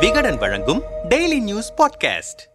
விகடன் வழங்கும் daily news podcast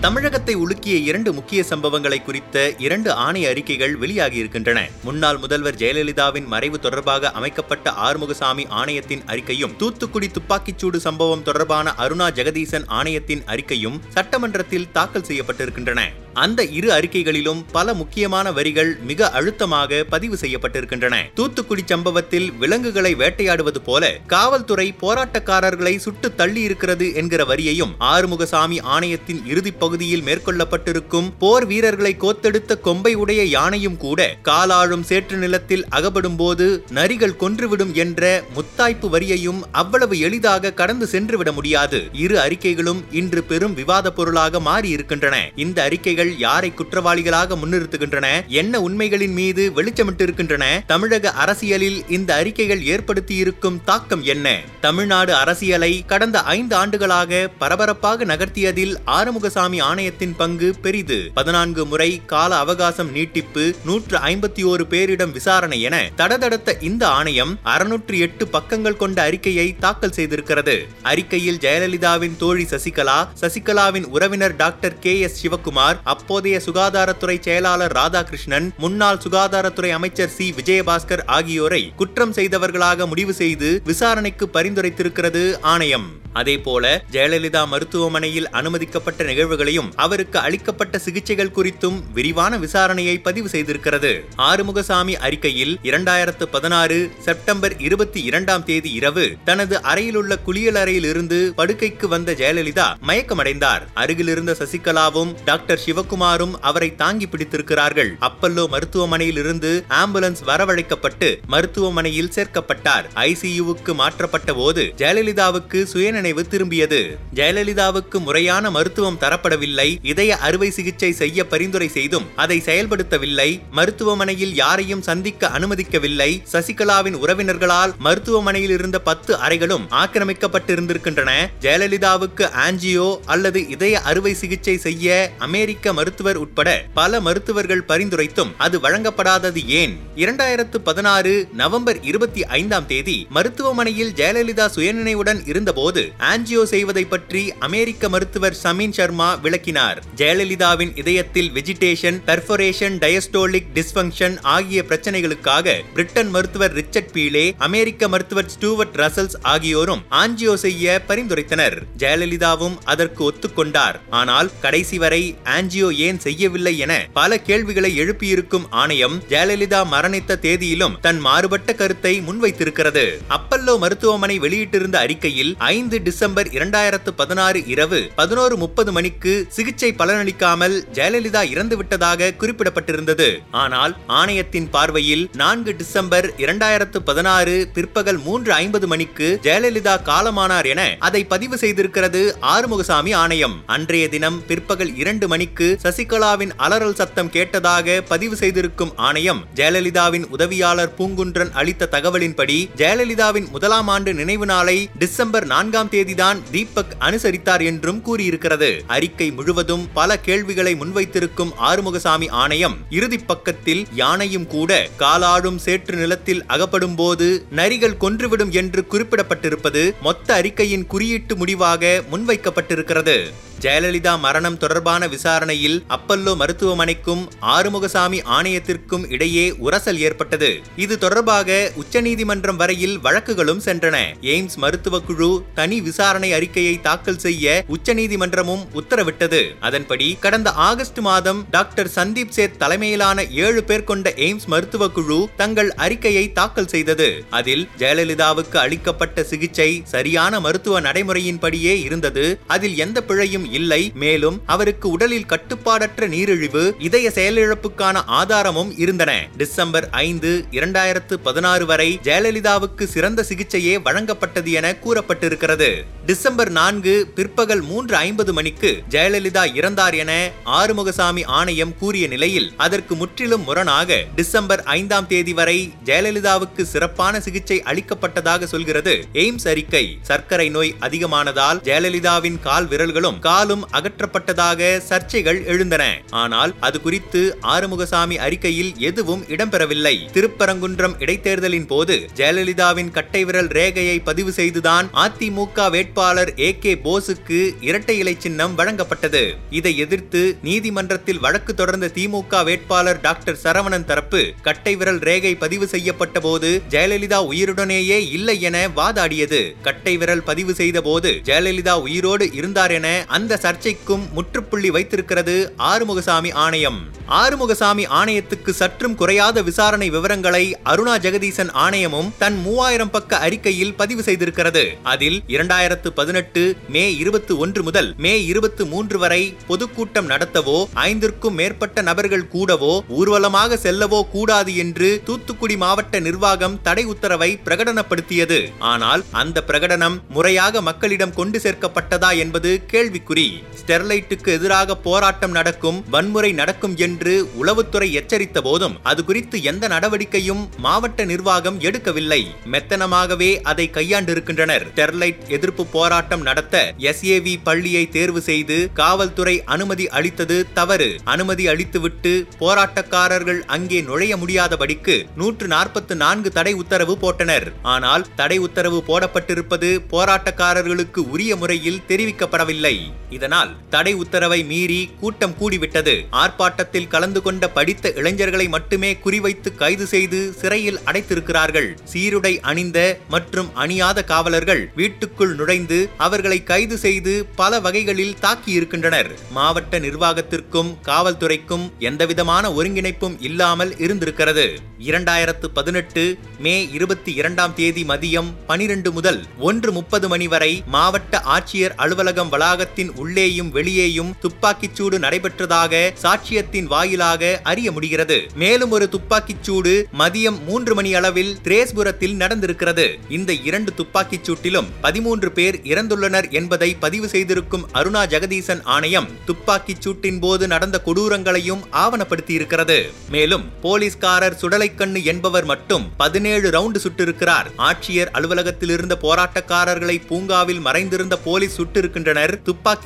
தமிழகத்தை உலுக்கிய இரண்டு முக்கிய சம்பவங்களை குறித்த இரண்டு ஆணைய அறிக்கைகள் வெளியாகியிருக்கின்றன. முன்னாள் முதல்வர் ஜெயலலிதாவின் மறைவு தொடர்பாக அமைக்கப்பட்ட ஆறுமுகசாமி ஆணையத்தின் அறிக்கையும் தூத்துக்குடி துப்பாக்கிச்சூடு சம்பவம் தொடர்பான அருணா ஜெகதீசன் ஆணையத்தின் அறிக்கையும் சட்டமன்றத்தில் தாக்கல் செய்யப்பட்டிருக்கின்றன. அந்த இரு அறிக்கைகளிலும் பல முக்கியமான வரிகள் மிக அழுத்தமாக பதிவு செய்யப்பட்டிருக்கின்றன. தூத்துக்குடி சம்பவத்தில் விலங்குகளை வேட்டையாடுவது போல காவல்துறை போராட்டக்காரர்களை சுட்டு தள்ளி இருக்கிறது என்கிற வரியையும் ஆறுமுகசாமி ஆணையத்தின் இறுதிப் பகுதியில் மேற்கொள்ளப்பட்டிருக்கும் போர் வீரர்களை கோத்தெடுத்த கொம்பை உடைய யானையும் கூட காலாழும் சேற்று நிலத்தில் அகப்படும் போது நரிகள் கொன்றுவிடும் என்ற முத்தாய்ப்பு வரியையும் அவ்வளவு எளிதாக கடந்து சென்றுவிட முடியாது. இரு அறிக்கைகளும் இன்று பெரும் விவாத பொருளாக மாறி இருக்கின்றன இந்த அறிக்கைகள் யாரை குற்றவாளிகளாக முன்னிறுத்துகின்றன? என்ன உண்மைகளின் மீது வெளிச்சமிட்டிருக்கின்றன? தமிழக அரசியலில் இந்த அறிக்கைகள் ஏற்படுத்தி இருக்கும் தாக்கம் என்ன? தமிழ்நாடு அரசியலை கடந்த ஐந்து ஆண்டுகளாக பரபரப்பாக நகர்த்தியதில் ஆறுமுகசாமி ஆணையத்தின் பங்கு பெரிது. பதினான்கு முறை கால அவகாசம் நீட்டிப்பு நூற்று ஐம்பத்தி ஓரு பேரிடம் விசாரணை என தடதடத்த இந்த ஆணையம் அறுநூற்று எட்டு பக்கங்கள் கொண்ட அறிக்கையை தாக்கல் செய்திருக்கிறது. அறிக்கையில் ஜெயலலிதாவின் தோழி சசிகலா சசிகலாவின் உறவினர் டாக்டர் கே எஸ் சிவகுமார் அப்போதைய சுகாதாரத்துறை செயலாளர் ராதாகிருஷ்ணன் முன்னாள் சுகாதாரத்துறை அமைச்சர் சி. விஜயபாஸ்கர் ஆகியோரை குற்றம் செய்தவர்களாக முடிவு செய்து விசாரணைக்கு பரிந்துரைத்திருக்கிறது ஆணையம். அதேபோல ஜெயலலிதா மருத்துவமனையில் அனுமதிக்கப்பட்ட நிகழ்வுகளையும் அவருக்கு அளிக்கப்பட்ட சிகிச்சைகள் குறித்தும் விரிவான விசாரணையை பதிவு செய்திருக்கிறது. ஆறுமுகசாமி அறிக்கையில் இரண்டாயிரத்து பதினாறு செப்டம்பர் இருபத்தி இரண்டாம் தேதி இரவு தனது அறையிலுள்ள குளியலறையில் இருந்து படுக்கைக்கு வந்த ஜெயலலிதா மயக்கமடைந்தார். அருகில் இருந்த சசிகலாவும் டாக்டர் சிவகுமாரும் அவரை தாங்கி பிடித்திருக்கிறார்கள். அப்பல்லோ மருத்துவமனையில் இருந்து ஆம்புலன்ஸ் வரவழைக்கப்பட்டு மருத்துவமனையில் சேர்க்கப்பட்டார். ஐசியூவுக்கு மாற்றப்பட்ட போது ஜெயலலிதாவுக்கு சுயநினைவு திரும்பியது. ஜெயலலிதாவுக்கு முறையான மருத்துவம் தரப்படவில்லை. இதய அறுவை சிகிச்சை செய்ய பரிந்துரை செய்தும் அதை செயல்படுத்தவில்லை. மருத்துவமனையில் யாரையும் சந்திக்க அனுமதிக்கவில்லை. சசிகலாவின் உறவினர்களால் மருத்துவமனையில் இருந்த பத்து அறைகளும் ஆக்கிரமிக்கப்பட்டிருந்திருக்கின்றன. ஜெயலலிதாவுக்கு ஆஞ்சியோ அல்லது இதய அறுவை சிகிச்சை செய்ய அமெரிக்க மருத்துவர் உட்பட பல மருத்துவர்கள் பரிந்துரைத்தும் அது வழங்கப்படாதது ஏன்? இரண்டாயிரத்து பதினாறு நவம்பர் இருபத்தி ஐந்தாம் தேதி மருத்துவமனையில் ஜெயலலிதா சுயநினைவுடன் இருந்தபோது ஆன்ஜியோ செய்வதை பற்றி அமெரிக்க மருத்துவர் சமீன் சர்மா விளக்கினார். ஜெயலலிதாவின் இதயத்தில் வெஜிடேஷன் பெர்ஃபரேஷன் டயஸ்டோலிக் டிஸ்பங்ஷன் ஆகிய பிரச்சனைகளுக்காக பிரிட்டன் மருத்துவர் ரிச்சர்ட் பீலே அமெரிக்க மருத்துவர் ஸ்டூவர்ட் ரசல்ஸ் ஆகியோரும் ஆன்ஜியோ செய்ய பரிந்துரைத்தனர். ஜெயலலிதாவும் அதற்கு ஒத்துக்கொண்டார். ஆனால் கடைசி வரை ஆன்ஜியோ ஏன் செய்யவில்லை என பல கேள்விகளை எழுப்பியிருக்கும் ஆணையம் ஜெயலலிதா மரணித்த தேதியிலும் தன் மாறுபட்ட கருத்தை முன்வைத்திருக்கிறது. அப்பல்லோ மருத்துவமனை வெளியிட்டிருந்த அறிக்கையில் ஐந்து டிசம்பர் இரண்டாயிரத்து பதினாறு இரவு பதினோரு முப்பது மணிக்கு சிகிச்சை பலனளிக்காமல் ஜெயலலிதா இறந்து விட்டதாக குறிப்பிடப்பட்டிருந்தது. ஆனால் ஆணையத்தின் பார்வையில் நான்கு டிசம்பர் இரண்டாயிரத்து பதினாறு பிற்பகல் மூன்று ஐம்பது மணிக்கு ஜெயலலிதா காலமானார் என அதை பதிவு செய்திருக்கிறது ஆறுமுகசாமி ஆணையம். அன்றைய தினம் பிற்பகல் இரண்டு மணிக்கு சசிகலாவின் அலறல் சத்தம் கேட்டதாக பதிவு செய்திருக்கும் ஆணையம் ஜெயலலிதாவின் உதவியாளர் பூங்குன்றன் அளித்த தகவலின்படி ஜெயலலிதாவின் முதலாம் ஆண்டு நினைவு நாளை டிசம்பர் நான்காம் தேதிதான் தீபக் அனுசரித்தார் என்றும் கூறியிருக்கிறது. அறிக்கை முழுவதும் பல கேள்விகளை முன்வைத்திருக்கும் ஆறுமுகசாமி ஆணையம் இறுதி பக்கத்தில் யானையும் கூட காலாடும் சேற்று நிலத்தில் அகப்படும் போது நரிகள் கொன்றுவிடும் என்று குறிப்பிடப்பட்டிருப்பது மொத்த அறிக்கையின் குறியீட்டு முடிவாக முன்வைக்கப்பட்டிருக்கிறது. ஜெயலலிதா மரணம் தொடர்பான விசாரணையில் அப்பல்லோ மருத்துவமனைக்கும் ஆறுமுகசாமி ஆணையத்திற்கும் இடையே உரசல் ஏற்பட்டது. இது தொடர்பாக உச்சநீதிமன்றம் வரையில் வழக்குகளும் சென்றன. எய்ம்ஸ் மருத்துவ குழு தனி விசாரணை அறிக்கையை தாக்கல் செய்ய உச்சநீதிமன்றமும் உத்தரவிட்டது. அதன்படி கடந்த ஆகஸ்ட் மாதம் டாக்டர் சந்தீப் சேத் தலைமையிலான ஏழு பேர் கொண்ட எய்ம்ஸ் மருத்துவ குழு தங்கள் அறிக்கையை தாக்கல் செய்தது. அதில் ஜெயலலிதாவுக்கு அளிக்கப்பட்ட சிகிச்சை சரியான மருத்துவ நடைமுறையின்படியே இருந்தது. அதில் எந்த பிழையும் இல்லை. மேலும் அவருக்கு உடலில் கட்டுப்பாடற்ற நீரிழிவு இதய செயலிழப்புக்கான ஆதாரமும் இருந்தன. டிசம்பர் ஐந்து இரண்டாயிரத்து பதினாறு வரை ஜெயலலிதாவுக்கு சிறந்த சிகிச்சையே வழங்கப்பட்டது என கூறப்பட்டிருக்கிறது. டிசம்பர் நான்கு பிற்பகல் மூன்று ஐம்பது மணிக்கு ஜெயலலிதா இறந்தார் என ஆறுமுகசாமி ஆணையம் கூறிய நிலையில் அதற்கு முற்றிலும் முரணாக டிசம்பர் ஐந்தாம் தேதி வரை ஜெயலலிதாவுக்கு சிறப்பான சிகிச்சை அளிக்கப்பட்டதாக சொல்கிறது. எய்ம்ஸ் அறிக்கை சர்க்கரை நோய் அதிகமானதால் ஜெயலலிதாவின் கால் விரல்களும் கால் காலும் அகற்றப்பட்டதாக சர்ச்சைகள் எழுந்தன. ஆனால் அது குறித்து ஆறுமுகசாமி அறிக்கையில் எதுவும் இடம்பெறவில்லை. திருப்பரங்குன்றம் இடைத்தேர்தலின் போது ஜெயலலிதாவின் கட்டை விரல் ரேகையை பதிவு செய்துதான் அதிமுக வேட்பாளர் ஏ கே போஸுக்கு இரட்டை இலை சின்னம் வழங்கப்பட்டது. இதை எதிர்த்து நீதிமன்றத்தில் வழக்கு தொடர்ந்த திமுக வேட்பாளர் டாக்டர் சரவணன் தரப்பு கட்டை விரல் ரேகை பதிவு செய்யப்பட்ட போது ஜெயலலிதா உயிருடனேயே இல்லை என வாதாடியது. கட்டை விரல் பதிவு செய்த போது ஜெயலலிதா உயிரோடு இருந்தார் என அந்த சர்ச்சைக்கும் முற்றுப்புள்ளி வைத்திருக்கிறது ஆறுமுகசாமி ஆணையம். ஆறுமுகசாமி ஆணையத்துக்கு சற்றும் குறையாத விசாரணை விவரங்களை அருணா ஜெகதீசன் ஆணையமும் தன் மூவாயிரம் பக்க அறிக்கையில் பதிவு செய்திருக்கிறது. அதில் இரண்டாயிரத்து பதினெட்டு மே இருபத்தி ஒன்று முதல் மே இருபத்தி மூன்று வரை பொதுக்கூட்டம் நடத்தவோ ஐந்திற்கும் மேற்பட்ட நபர்கள் கூடவோ ஊர்வலமாக செல்லவோ கூடாது என்று தூத்துக்குடி மாவட்ட நிர்வாகம் தடை உத்தரவை பிரகடனப்படுத்தியது. ஆனால் அந்த பிரகடனம் முறையாக மக்களிடம் கொண்டு சேர்க்கப்பட்டதா என்பது கேள்விக்குறி. ஸ்டெர்லைட்டுக்கு எதிராக போராட்டம் நடக்கும் வன்முறை நடக்கும் என்று உளவுத்துறை எச்சரித்த போதும் அது குறித்து எந்த நடவடிக்கையும் மாவட்ட நிர்வாகம் எடுக்கவில்லை. மெத்தனமாகவே அதை கையாண்டிருக்கின்றனர். ஸ்டெர்லைட் எதிர்ப்பு போராட்டம் நடத்த எஸ்ஏவி பள்ளியை தேர்வு செய்து காவல்துறை அனுமதி அளித்தது தவறு. அனுமதி அளித்துவிட்டு போராட்டக்காரர்கள் அங்கே நுழைய முடியாதபடிக்கு நூற்று நாற்பத்து நான்கு தடை உத்தரவு போட்டனர். ஆனால் தடை உத்தரவு போடப்பட்டிருப்பது போராட்டக்காரர்களுக்கு உரிய முறையில் தெரிவிக்கப்படவில்லை. இதனால் தடை உத்தரவை மீறி கூட்டம் கூடிவிட்டது. ஆர்ப்பாட்டத்தில் கலந்து கொண்ட படித்த இளைஞர்களை மட்டுமே குறிவைத்து கைது செய்து சிறையில் அடைத்திருக்கிறார்கள். சீருடை அணிந்த மற்றும் அணியாத காவலர்கள் வீட்டுக்குள் நுழைந்து அவர்களை கைது செய்து பல வகைகளில் தாக்கியிருக்கின்றனர். மாவட்ட நிர்வாகத்திற்கும் காவல்துறைக்கும் எந்தவிதமான ஒருங்கிணைப்பும் இல்லாமல் இருந்திருக்கிறது. இரண்டாயிரத்து பதினெட்டு மே இருபத்தி இரண்டாம் தேதி மதியம் பனிரெண்டு முதல் ஒன்று முப்பது மணி வரை மாவட்ட ஆட்சியர் அலுவலகம் வளாகத்தின் உள்ளேயும் வெளியேயும் துப்பாக்கிச்சூடு நடைபெற்றதாக சாட்சியத்தின் வாயிலாக அறிய முடிகிறது. மேலும் ஒரு துப்பாக்கிச்சூடு மதியம் மூன்று மணி அளவில் திரேஸ்புரத்தில் நடந்திருக்கிறது. இந்த இரண்டு துப்பாக்கிச் சூட்டிலும் பதிமூன்று பேர் இறந்துள்ளனர் என்பதை பதிவு செய்திருக்கும் அருணா ஜெகதீசன் ஆணையம் துப்பாக்கிச் சூட்டின் போது நடந்த கொடூரங்களையும் ஆவணப்படுத்தியிருக்கிறது. மேலும் போலீஸ்காரர் சுடலைக்கண்ணு என்பவர் மட்டும் பதினேழு ரவுண்டு சுட்டிருக்கிறார். ஆட்சியர் அலுவலகத்தில் இருந்த போராட்டக்காரர்களை பூங்காவில் மறைந்திருந்த போலீஸ் சுட்டிருக்கின்றனர்.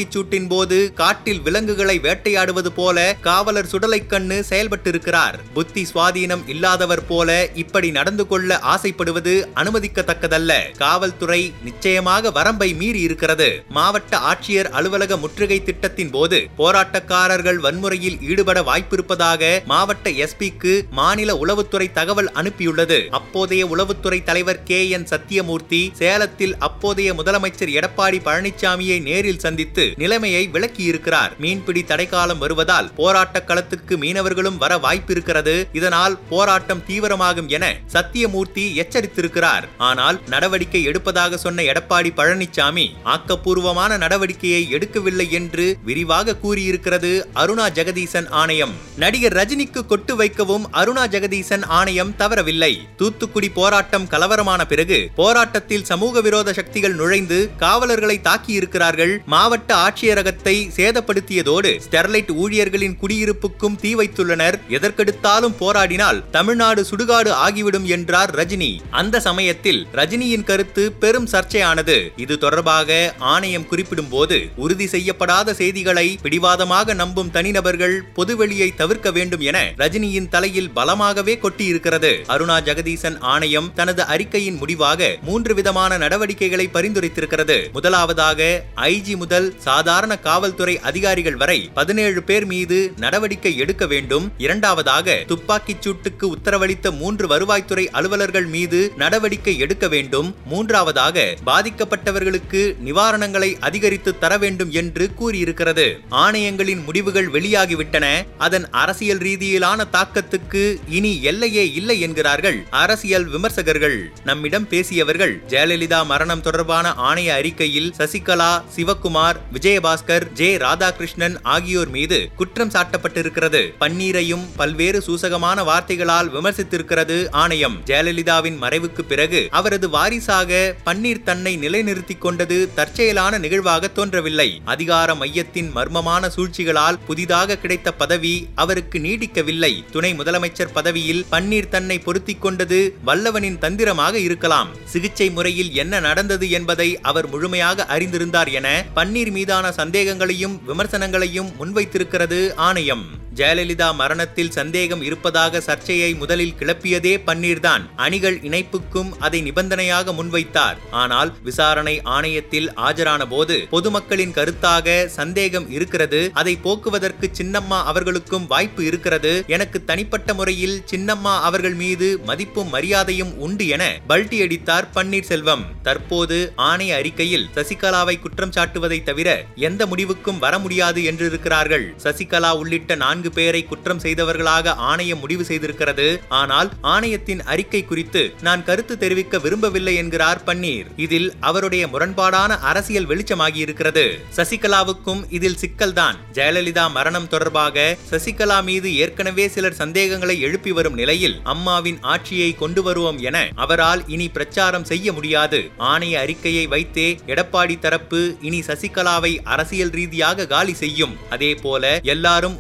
துப்பாக்கிச் சூட்டின் போது காட்டில் விலங்குகளை வேட்டையாடுவது போல காவலர் சுடலை கண்ணு செயல்பட்டிருக்கிறார். புத்தி சுவாதீனம் இல்லாதவர் போல இப்படி நடந்து கொள்ள ஆசைப்படுவது அனுமதிக்கத்தக்கதல்ல. காவல்துறை நிச்சயமாக வரம்பை மீறி இருக்கிறது. மாவட்ட ஆட்சியர் அலுவலக முற்றுகை திட்டத்தின் போது போராட்டக்காரர்கள் வன்முறையில் ஈடுபட வாய்ப்பிருப்பதாக மாவட்ட எஸ்பிக்கு மாநில உளவுத்துறை தகவல் அனுப்பியுள்ளது. அப்போதைய உளவுத்துறை தலைவர் கே. என். சத்தியமூர்த்தி சேலத்தில் அப்போதைய முதலமைச்சர் எடப்பாடி பழனிசாமியை நேரில் சந்தித்து நிலைமையை விளக்கியிருக்கிறார். மீன்பிடி தடைக்காலம் வருவதால் போராட்ட களத்துக்கு மீனவர்களும் வர வாய்ப்பிருக்கிறது. இதனால் போராட்டம் தீவிரமாகும் என சத்தியமூர்த்தி எச்சரித்திருக்கிறார். ஆனால் நடவடிக்கை எடுப்பதாக சொன்ன எடப்பாடி பழனிசாமி ஆக்கப்பூர்வமான நடவடிக்கையை எடுக்கவில்லை என்று விரிவாக கூறியிருக்கிறது அருணா ஜெகதீசன் ஆணையம். நடிகர் ரஜினிக்கு கொட்டு வைக்கவும் அருணா ஜெகதீசன் ஆணையம் தவறவில்லை. தூத்துக்குடி போராட்டம் கலவரமான பிறகு போராட்டத்தில் சமூக விரோத சக்திகள் நுழைந்து காவலர்களை தாக்கியிருக்கிறார்கள். மாவட்ட ஆட்சியரகத்தை சேதப்படுத்தியதோடு ஸ்டெர்லைட் ஊழியர்களின் குடியிருப்புக்கும் தீ வைத்துள்ளனர். எதற்கெடுத்தாலும் போராடினால் தமிழ்நாடு சுடுகாடு ஆகிவிடும் என்றார் ரஜினி. அந்த சமயத்தில் ரஜினியின் கருத்து பெரும் சர்ச்சையானது. இது தொடர்பாக ஆணையம் குறிப்பிடும் போது உறுதி செய்யப்படாத செய்திகளை பிடிவாதமாக நம்பும் தனிநபர்கள் பொதுவெளியை தவிர்க்க வேண்டும் என ரஜினியின் தலையில் பலமாகவே கொட்டியிருக்கிறது. அருணா ஜெகதீசன் ஆணையம் தனது அறிக்கையின் முடிவாக மூன்று விதமான நடவடிக்கைகளை பரிந்துரைத்திருக்கிறது. முதலாவதாக ஐஜி முதல் சாதாரண காவல்துறை அதிகாரிகள் வரை பதினேழு பேர் மீது நடவடிக்கை எடுக்க வேண்டும். இரண்டாவதாக துப்பாக்கிச் சூட்டுக்கு உத்தரவளித்த மூன்று வருவாய்த்துறை அலுவலர்கள் மீது நடவடிக்கை எடுக்க வேண்டும். மூன்றாவதாக பாதிக்கப்பட்டவர்களுக்கு நிவாரணங்களை அதிகரித்து தர வேண்டும் என்று கூறியிருக்கிறது. ஆணையங்களின் முடிவுகள் வெளியாகிவிட்டன. அதன் அரசியல் ரீதியிலான தாக்கத்துக்கு இனி எல்லையே இல்லை என்கிறார்கள் அரசியல் விமர்சகர்கள். நம்மிடம் பேசியவர்கள் ஜெயலலிதா மரணம் தொடர்பான ஆணைய அறிக்கையில் சசிகலா சிவக்குமார் விஜயபாஸ்கர் ஜே. ராதாகிருஷ்ணன் ஆகியோர் மீது குற்றம் சாட்டப்பட்டிருக்கிறது. பன்னீரையும் பல்வேறு சூசகமான வார்த்தைகளால் விமர்சித்திருக்கிறது ஆணையம். ஜெயலலிதாவின் மறைவுக்கு பிறகு அவரது வாரிசாக பன்னீர் தன்னை நிலைநிறுத்திக் கொண்டது தற்செயலான நிகழ்வாக தோன்றவில்லை. அதிகார மையத்தின் மர்மமான சூழ்ச்சிகளால் புதிதாக கிடைத்த பதவி அவருக்கு நீடிக்கவில்லை. துணை முதலமைச்சர் பதவியில் பன்னீர் தன்னை பொருத்திக் கொண்டது வல்லவனின் தந்திரமாக இருக்கலாம். சிகிச்சை முறையில் என்ன நடந்தது என்பதை அவர் முழுமையாக அறிந்திருந்தார் என பன்னீர் மீது மீதான சந்தேகங்களையும் விமர்சனங்களையும் முன்வைத்திருக்கிறது ஆணையம். ஜெயலலிதா மரணத்தில் சந்தேகம் இருப்பதாக சர்ச்சையை முதலில் கிளப்பியதே பன்னீர்தான். அணிகள் இணைப்புக்கும் அதை நிபந்தனையாக முன்வைத்தார். ஆனால் விசாரணை ஆணையத்தில் ஆஜரான போது பொதுமக்களின் கருத்தாக சந்தேகம் இருக்கிறது. அதை போக்குவதற்கு சின்னம்மா அவர்களுக்கும் வாய்ப்பு இருக்கிறது. எனக்கு தனிப்பட்ட முறையில் சின்னம்மா அவர்கள் மீது மதிப்பும் மரியாதையும் உண்டு என பல்டி அடித்தார் பன்னீர்செல்வம். தற்போது ஆணைய அறிக்கையில் சசிகலாவை குற்றம் சாட்டுவதை தவிர எந்த முடிவுக்கும் வர முடியாது என்றிருக்கிறார்கள். சசிகலா உள்ளிட்ட நான்கு பேரை குற்றம் செய்தவர்களாக ஆணையம் முடிவு செய்திருக்கிறது. ஆனால் ஆணையத்தின் அறிக்கை குறித்து நான் கருத்து தெரிவிக்க விரும்பவில்லை என்கிறார் பன்னீர். இதில் அவருடைய முரண்பாடான அரசியல் வெளிச்சமாகி இருக்கிறது சசிகலாவுக்கும் இதில் சிக்கல்தான். ஜெயலலிதா மரணம் தொடர்பாக சசிகலா மீது ஏற்கனவே சிலர் சந்தேகங்களை எழுப்பி வரும் நிலையில் அம்மாவின் ஆட்சியை கொண்டு வருவோம் என அவரால் இனி பிரச்சாரம் செய்ய முடியாது. ஆணைய அறிக்கையை வைத்தே எடப்பாடி தரப்பு இனி சசிகலாவை அரசியல் ரீதியாக காலி செய்யும். அதே போல எல்லாரும்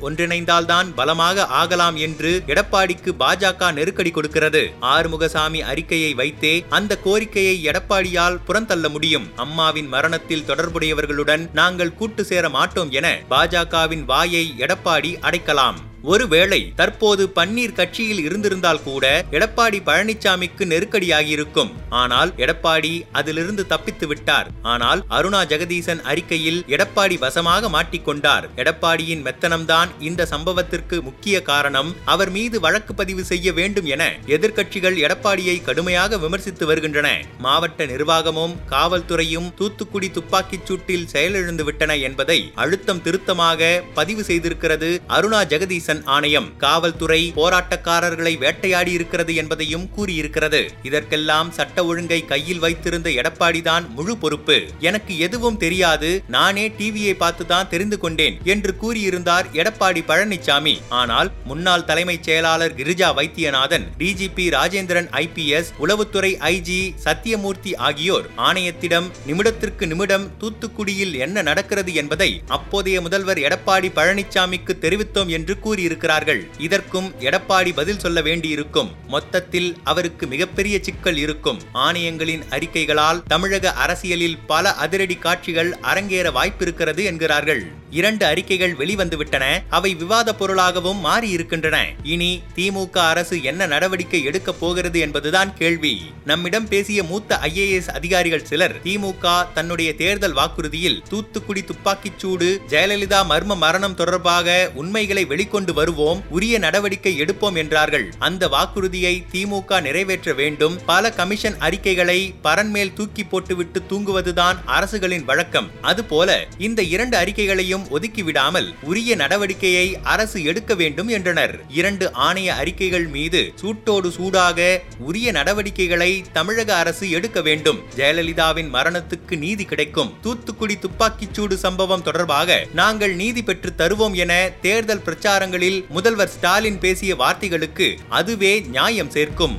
ஒன்றிணைந்தால்தான் பலமாக ஆகலாம் என்று எடப்பாடிக்கு பாஜக நெருக்கடி கொடுக்கிறது. ஆறுமுகசாமி அறிக்கையை வைத்தே அந்த கோரிக்கையை எடப்பாடியால் புறந்தள்ள முடியும். அம்மாவின் மரணத்தில் தொடர்புடையவர்களுடன் நாங்கள் கூட்டு சேர மாட்டோம் என பாஜகவின் வாயை எடப்பாடி அடைக்கலாம். ஒருவேளை தற்போது பன்னீர் கட்சியில் இருந்திருந்தால் கூட எடப்பாடி பழனிசாமிக்கு நெருக்கடியாகியிருக்கும். ஆனால் எடப்பாடி அதிலிருந்து தப்பித்து விட்டார். ஆனால் அருணா ஜெகதீசன் அறிக்கையில் எடப்பாடி வசமாக மாட்டிக்கொண்டார். எடப்பாடியின் மெத்தனம்தான் இந்த சம்பவத்திற்கு முக்கிய காரணம். அவர் மீது வழக்கு பதிவு செய்ய வேண்டும் என எதிர்க்கட்சிகள் எடப்பாடியை கடுமையாக விமர்சித்து வருகின்றன. மாவட்ட நிர்வாகமும் காவல்துறையும் தூத்துக்குடி துப்பாக்கிச் சூட்டில் செயலிழந்து விட்டன என்பதை அழுத்தம் திருத்தமாக பதிவு செய்திருக்கிறது அருணா ஜெகதீசன். ஆணையம் காவல்துறை போராட்டக்காரர்களை வேட்டையாடி இருக்கிறது என்பதையும் கூறியிருக்கிறது. இதற்கெல்லாம் சட்ட ஒழுங்கை கையில் வைத்திருந்த எடப்பாடிதான் முழு பொறுப்பு. எனக்கு எதுவும் தெரியாது. நானே டிவியை பார்த்துதான் தெரிந்து கொண்டேன் என்று கூறியிருந்தார் எடப்பாடி பழனிசாமி ஆனால் முன்னாள் தலைமைச் செயலாளர் கிரிஜா வைத்தியநாதன் டிஜிபி ராஜேந்திரன் ஐபிஎஸ் உளவுத்துறை ஐஜி சத்தியமூர்த்தி ஆகியோர் ஆணையத்திடம் நிமிடத்திற்கு நிமிடம் தூத்துக்குடியில் என்ன நடக்கிறது என்பதை அப்போதைய முதல்வர் எடப்பாடி பழனிசாமிக்கு தெரிவித்தோம் என்று கூறி கூறியிருக்கிறார்கள் இதற்கும் எடப்பாடி பதில் சொல்ல வேண்டியிருக்கும். மொத்தத்தில் அவருக்கு மிகப்பெரிய சிக்கல் இருக்கும். ஆணையங்களின் அறிக்கைகளால் தமிழக அரசியலில் பல அதிரடி காட்சிகள் அரங்கேற வாய்ப்பிருக்கிறது என்கிறார்கள். இரண்டு அறிக்கைகள் வெளிவந்துவிட்டன. அவை விவாத பொருளாகவும் மாறி இருக்கின்றன இனி திமுக அரசு என்ன நடவடிக்கை எடுக்கப் போகிறது என்பதுதான் கேள்வி. நம்மிடம் பேசிய மூத்த ஐஏஎஸ் அதிகாரிகள் சிலர் திமுக தன்னுடைய தேர்தல் வாக்குறுதியில் தூத்துக்குடி துப்பாக்கிச்சூடு ஜெயலலிதா மர்ம மரணம் தொடர்பாக உண்மைகளை வெளிக்கொண்டு வருவோம் உரிய நடவடிக்கை எடுப்போம் என்றார்கள். அந்த வாக்குறுதியை திமுக நிறைவேற்ற வேண்டும். பல கமிஷன் அறிக்கைகளை பரன்மேல் தூக்கி போட்டுவிட்டு தூங்குவதுதான் அரசுகளின் வழக்கம். அதுபோல இந்த இரண்டு அறிக்கைகளையும் ஒதுக்கிவிடாமல் உரிய நடவடிக்கையை அரசு எடுக்க வேண்டும் என்றனர். இரண்டு ஆணைய அறிக்கைகள் மீது சூட்டோடு சூடாக உரிய நடவடிக்கைகளை தமிழக அரசு எடுக்க வேண்டும். ஜெயலலிதாவின் மரணத்துக்கு நீதி கிடைக்கும். தூத்துக்குடி துப்பாக்கிச்சூடு சம்பவம் தொடர்பாக நாங்கள் நீதி பெற்று தருவோம் என தேர்தல் பிரச்சாரங்கள் நிகழ்ச்சிகளில் முதல்வர் ஸ்டாலின் பேசிய வார்த்தைகளுக்கு அதுவே நியாயம் சேர்க்கும்.